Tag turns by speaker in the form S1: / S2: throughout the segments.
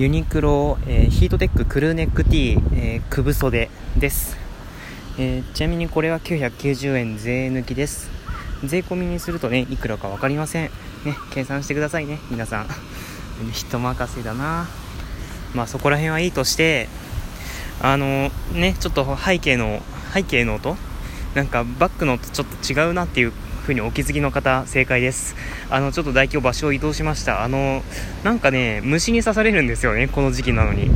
S1: ユニクロ、えーヒートテッククルーネック T、えー、くぶ袖です、えーちなみにこれは990円税抜きです。税込みにするとねいくらか分かりません。ね計算してくださいね皆さん。人任せだな。まあそこら辺はいいとしてあのねちょっと背景の背景の音？なんかバックの音ちょっと違うなっていう風にお気づきの方正解です。あのちょっと大今日場所を移動しました。あのなんかね虫に刺されるんですよねこの時期なのに。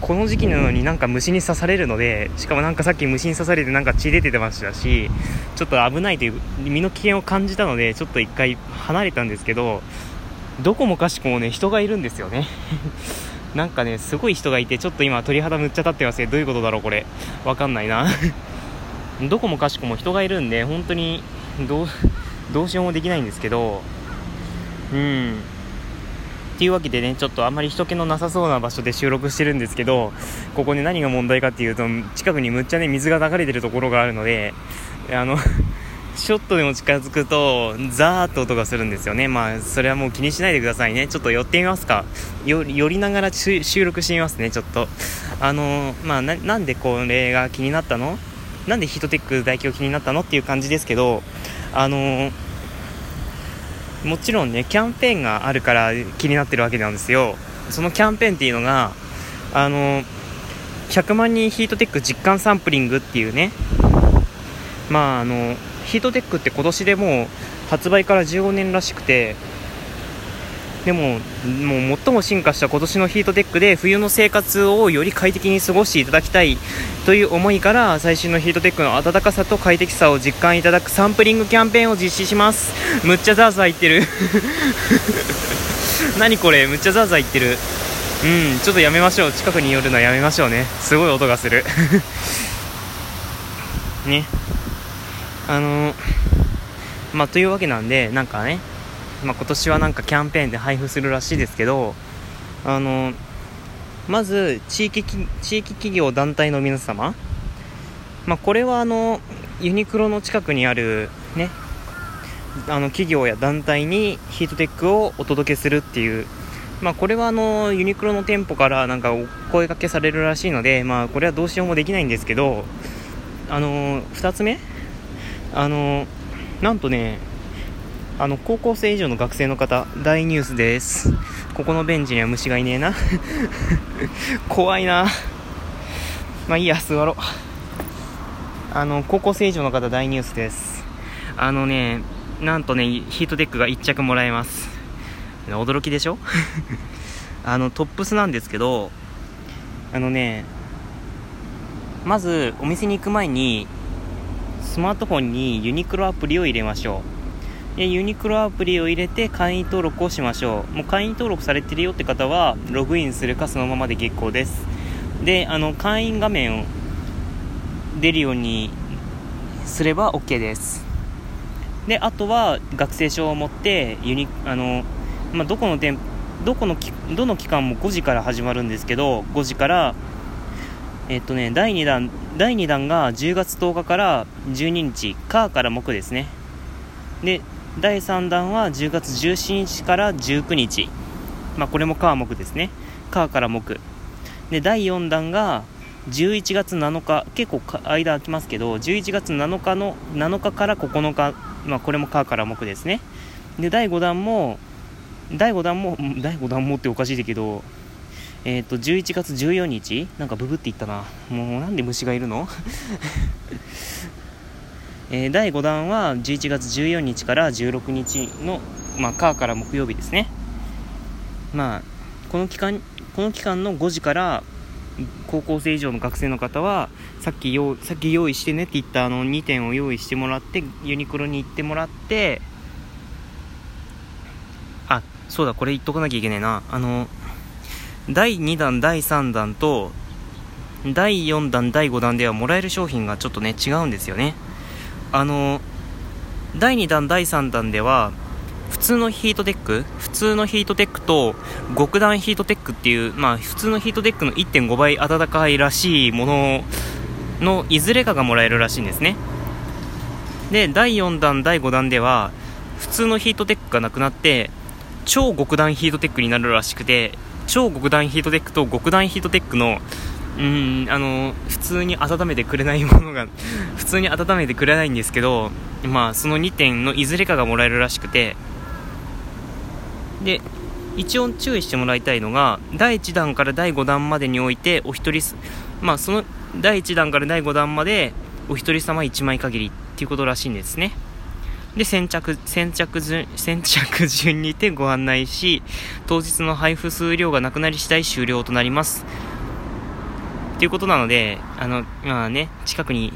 S1: この時期なのになんか虫に刺されるのでしかもなんかさっき虫に刺されてなんか血出てましたしちょっと危ないという身の危険を感じたのでちょっと一回離れたんですけどどこもかしこもね人がいるんですよね。なんかねすごい人がいてちょっと今鳥肌むっちゃ立ってますね。どういうことだろうこれ。わかんないな。どこもかしこも人がいるんで本当にどうどうしようもできないんですけどうん。っていうわけでねちょっとあんまり人気のなさそうな場所で収録してるんですけどここね何が問題かっていうと近くにむっちゃね水が流れてるところがあるのであのちょっとでも近づくとザーッと音がするんですよね。まあそれはもう気にしないでくださいね。ちょっと寄ってみますか。寄りながら収録してみますねちょっと。あのまあなんでこれが気になったの？なんでヒートテック代表気になったの？っていう感じですけどあのもちろんねキャンペーンがあるから気になってるわけなんですよ。そのキャンペーンっていうのがあの100万人ヒートテック実感サンプリングっていうね。まああのヒートテックって今年でもう発売から15年らしくてでももう最も進化した今年のヒートテックで冬の生活をより快適に過ごしていただきたいという思いから最新のヒートテックの暖かさと快適さを実感いただくサンプリングキャンペーンを実施します。むっちゃザーザー言ってる。何これむっちゃザーザー言ってるうんちょっとやめましょう。近くに寄るのはやめましょうね。すごい音がする。ね。あのまあというわけなんでなんかねまあ、今年はなんかキャンペーンで配布するらしいですけどあのまず地域地域企業団体の皆様、まあ、これはあのユニクロの近くにあるねあの企業や団体にヒートテックをお届けするっていう、まあ、これはあのユニクロの店舗からなんかお声掛けされるらしいので、まあ、これはどうしようもできないんですけどあの2つ目。あのなんとねあの高校生以上の学生の方大ニュースです。ここのベンチには虫がいねえな。怖いな。まあいいや座ろう。あの高校生以上の方大ニュースです。あのねなんとねヒートテックが1着もらえます。驚きでしょ？あのトップスなんですけどあのねまずお店に行く前にスマートフォンにユニクロアプリを入れましょう。ユニクロアプリを入れて会員登録をしましょう。もう会員登録されてるよって方はログインするかそのままで結構です。であの会員画面を出るようにすれば OK です。であとは学生証を持ってユニあの、まあ、どこの店どこのきどの期間も5時から始まるんですけど5時からえっとね第2弾第2弾が10月10日から12日火から木ですね。で第3弾は10月17日から19日。まあこれも火木ですね。火から木で第4弾が11月7日。結構間空きますけど11月7日の7日から9日。まあこれも火から木ですね。で第5弾も第5弾も 第5弾もっておかしいだけどえっ、と11月14日。なんかブブって言ったな。もうなんで虫がいるの？えー第5弾は11月14日から16日の、まあ、火から木曜日ですね。まあ、この期間、この期間の5時から高校生以上の学生の方は、さっき用さっき用意してねって言ったあの2点を用意してもらって、ユニクロに行ってもらって、あ、そうだ、これ言っとかなきゃいけないな。あの、第2弾、第3弾と、第4弾、第5弾ではもらえる商品がちょっとね、違うんですよね。あの第2弾第3弾では普通のヒートテック普通のヒートテックと極暖ヒートテックっていう、まあ、普通のヒートテックの1.5倍暖かいらしいもののいずれかがもらえるらしいんですね。で第4弾第5弾では普通のヒートテックがなくなって超極暖ヒートテックになるらしくて超極暖ヒートテックと極暖ヒートテックのうんあの普通に温めてくれないものが普通に温めてくれないんですけどまあその2点のいずれかがもらえるらしくてで一応注意してもらいたいのが第1弾から第5弾までにおいてお一人まあその第1弾から第5弾までお一人様1枚限りっていうことらしいんですね。で先着先着順先着順にてご案内し当日の配布数量がなくなり次第終了となります。ということなのであのまあね近くに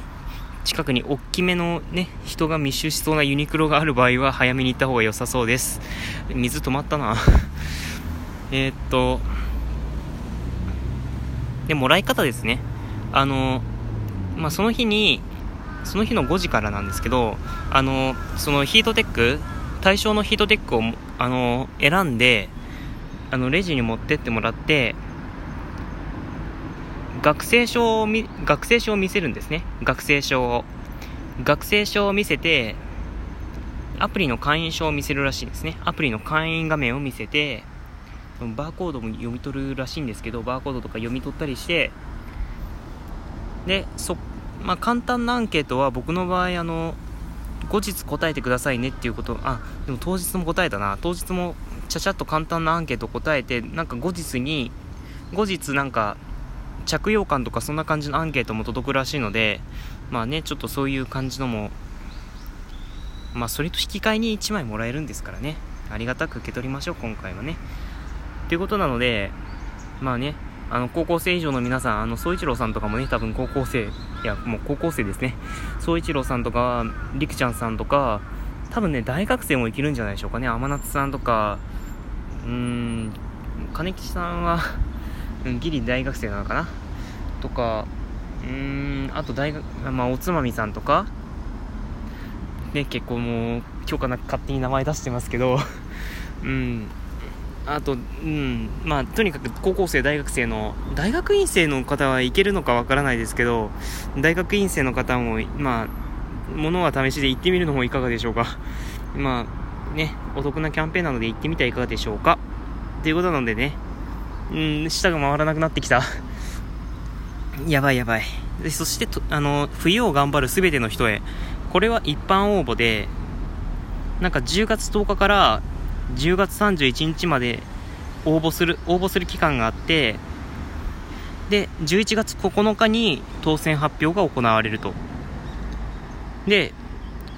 S1: 近くに大きめのね人が密集しそうなユニクロがある場合は早めに行った方が良さそうです。水止まったな。えー、っとでもらい方ですね。あのまあその日にその日の5時からなんですけど、あの、そのヒートテック、対象のヒートテックを、あの、選んで、あの、レジに持ってってもらって、学生証を見、学生証を見せるんですね。学生証を。学生証を見せて、アプリの会員証を見せるらしいんですね。アプリの会員画面を見せて、バーコードも読み取るらしいんですけど、バーコードとか読み取ったりして、で、そまあ、簡単なアンケートは僕の場合あの後日答えてくださいねっていうことあでも当日も答えたな当日もちゃちゃっと簡単なアンケート答えてなんか後日に後日なんか着用感とかそんな感じのアンケートも届くらしいのでまあねちょっとそういう感じのもまあそれと引き換えに1枚もらえるんですからねありがたく受け取りましょう今回はねということなのでまあねあの、高校生以上の皆さん、あの、総一郎さんとかもね、多分高校生、いや、もう高校生ですね。総一郎さんとか、りくちゃんさんとか、多分ね、大学生もいけるんじゃないでしょうかね。天夏さんとか、うーん、金吉さんはうん、ギリ大学生なのかな？とか、うーん、あと大学、まあ、おつまみさんとか、ね、結構もう、許可なく勝手に名前出してますけど、うん、あと、うん、まあ、とにかく高校生、大学生の、大学院生の方はいけるのかわからないですけど、大学院生の方も、まあ、ものは試しで行ってみるのもいかがでしょうか？まあ、ね、お得なキャンペーンなので行ってみてはいかがでしょうか？ということなのでね、うん、舌が回らなくなってきた。やばいやばい。そしてあの、冬を頑張るすべての人へ。これは一般応募で、なんか10月10日から10月31日まで応募する、応募する期間があって、で、11月9日に当選発表が行われると。で、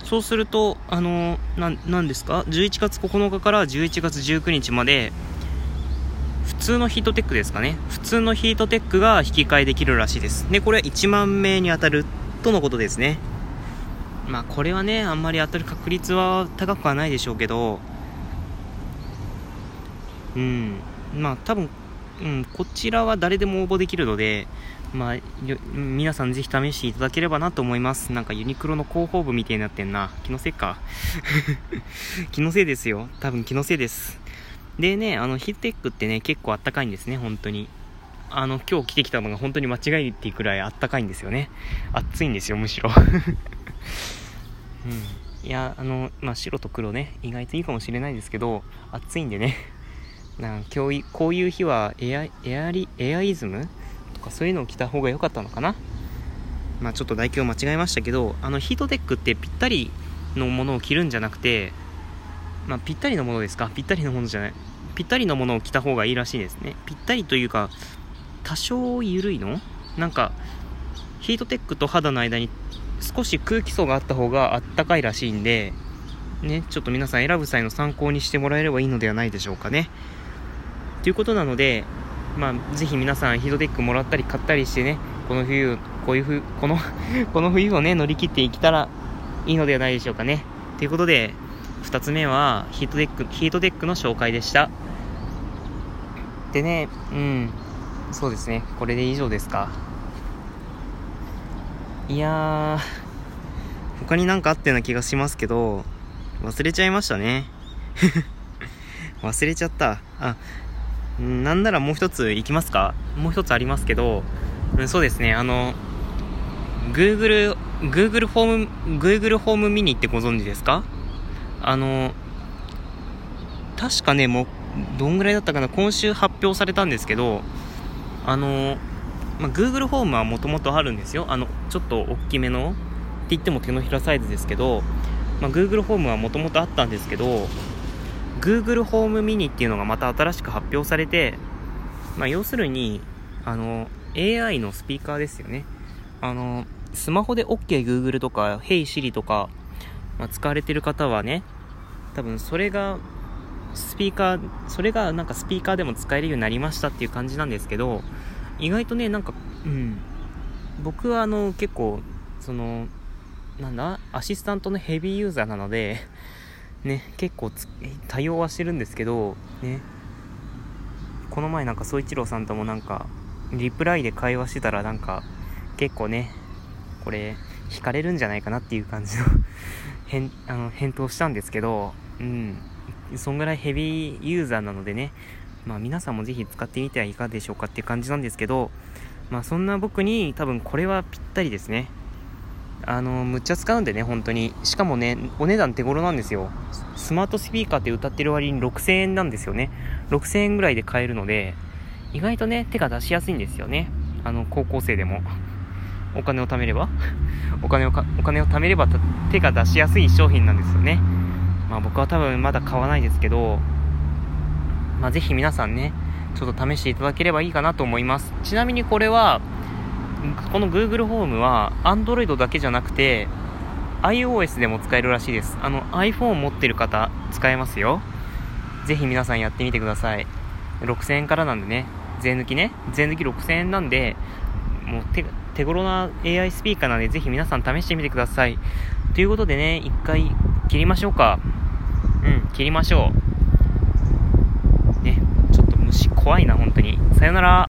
S1: そうすると、あの、な、なんですか ?11 月9日から11月19日まで、普通のヒートテックですかね。普通のヒートテックが引き換えできるらしいです。で、これは1万名に当たるとのことですね。まあ、これはね、あんまり当たる確率は高くはないでしょうけど、うん。まあ多分、うん、こちらは誰でも応募できるので、まあ、皆さんぜひ試していただければなと思います。なんかユニクロの広報部みたいになってんな。気のせいか。気のせいですよ。多分気のせいです。でね、あの、ヒートテックってね、結構あったかいんですね、本当に。あの、今日着てきたのが本当に間違いっていくらいあったかいんですよね。暑いんですよ、むしろ。うん。いや、あの、まあ、白と黒ね、意外といいかもしれないですけど、暑いんでね。なん今日こういう日はエアエアリエアイズム？とかそういうのを着た方が良かったのかな？まあちょっと代表間違えましたけどあのヒートテックってぴったりのものを着るんじゃなくてまあぴったりのものですか？ぴったりのものじゃないぴったりのものを着た方がいいらしいですねぴったりというか多少緩いの？なんかヒートテックと肌の間に少し空気層があった方があったかいらしいんでね、ちょっと皆さん選ぶ際の参考にしてもらえればいいのではないでしょうかね。ということなので、まあ、ぜひ皆さんヒートテックもらったり買ったりしてね、この冬、こういう冬、この この冬をね、乗り切っていけたらいいのではないでしょうかね。ということで、2つ目はヒートテック、ヒートテックの紹介でした。でね、うん、そうですね、これで以上ですか。いやー、他になんかあったような気がしますけど、忘れちゃいましたね。忘れちゃった。あ、なんならもう一ついきますかもう一つありますけど、うん、そうですね、あの、Google、Google ホーム、Google ホームミニってご存知ですか？あの、確かね、もうどんぐらいだったかな今週発表されたんですけどあのまあ、Google ホームはもともとあるんですよ。あのちょっと大きめのって言っても手のひらサイズですけど、まあ、Google ホームはもともとあったんですけど Google ホームミニっていうのがまた新しく発表されて、まあ、要するにあの AI のスピーカーですよね。あのスマホで OKGoogle とか Hey Siri とか、まあ、使われてる方はね多分それがスピーカーそれがなんかスピーカーでも使えるようになりましたっていう感じなんですけど意外とねなんかうん。僕はあの結構そのなんだアシスタントのヘビーユーザーなのでね結構多用はしてるんですけどね。この前なんか宗一郎さんともなんかリプライで会話してたらなんか結構ねこれ惹かれるんじゃないかなっていう感じの返あの返答したんですけどうんそんぐらいヘビーユーザーなのでねまあ皆さんもぜひ使ってみてはいかがでしょうかって感じなんですけど、まあそんな僕に多分これはぴったりですね。あの、むっちゃ使うんでね、本当に。しかもね、お値段手頃なんですよ。スマートスピーカーって歌ってる割に6000円なんですよね。6000円ぐらいで買えるので、意外とね、手が出しやすいんですよね。あの、高校生でも。お金を貯めれば お金をか、お金を貯めれば手が出しやすい商品なんですよね。まあ僕は多分まだ買わないですけど、まあ、ぜひ皆さんね、ちょっと試していただければいいかなと思います。ちなみにこれは、この Google ホームは Android だけじゃなくて iOS でも使えるらしいです。あの iPhone 持ってる方使えますよ。ぜひ皆さんやってみてください。6000円からなんでね、税抜きね、税抜き6000円なんで、もう手手頃な AI スピーカーなんでぜひ皆さん試してみてください。ということでね、一回切りましょうか。うん、切りましょう。ね、ちょっと虫怖いな、本当に。さよなら。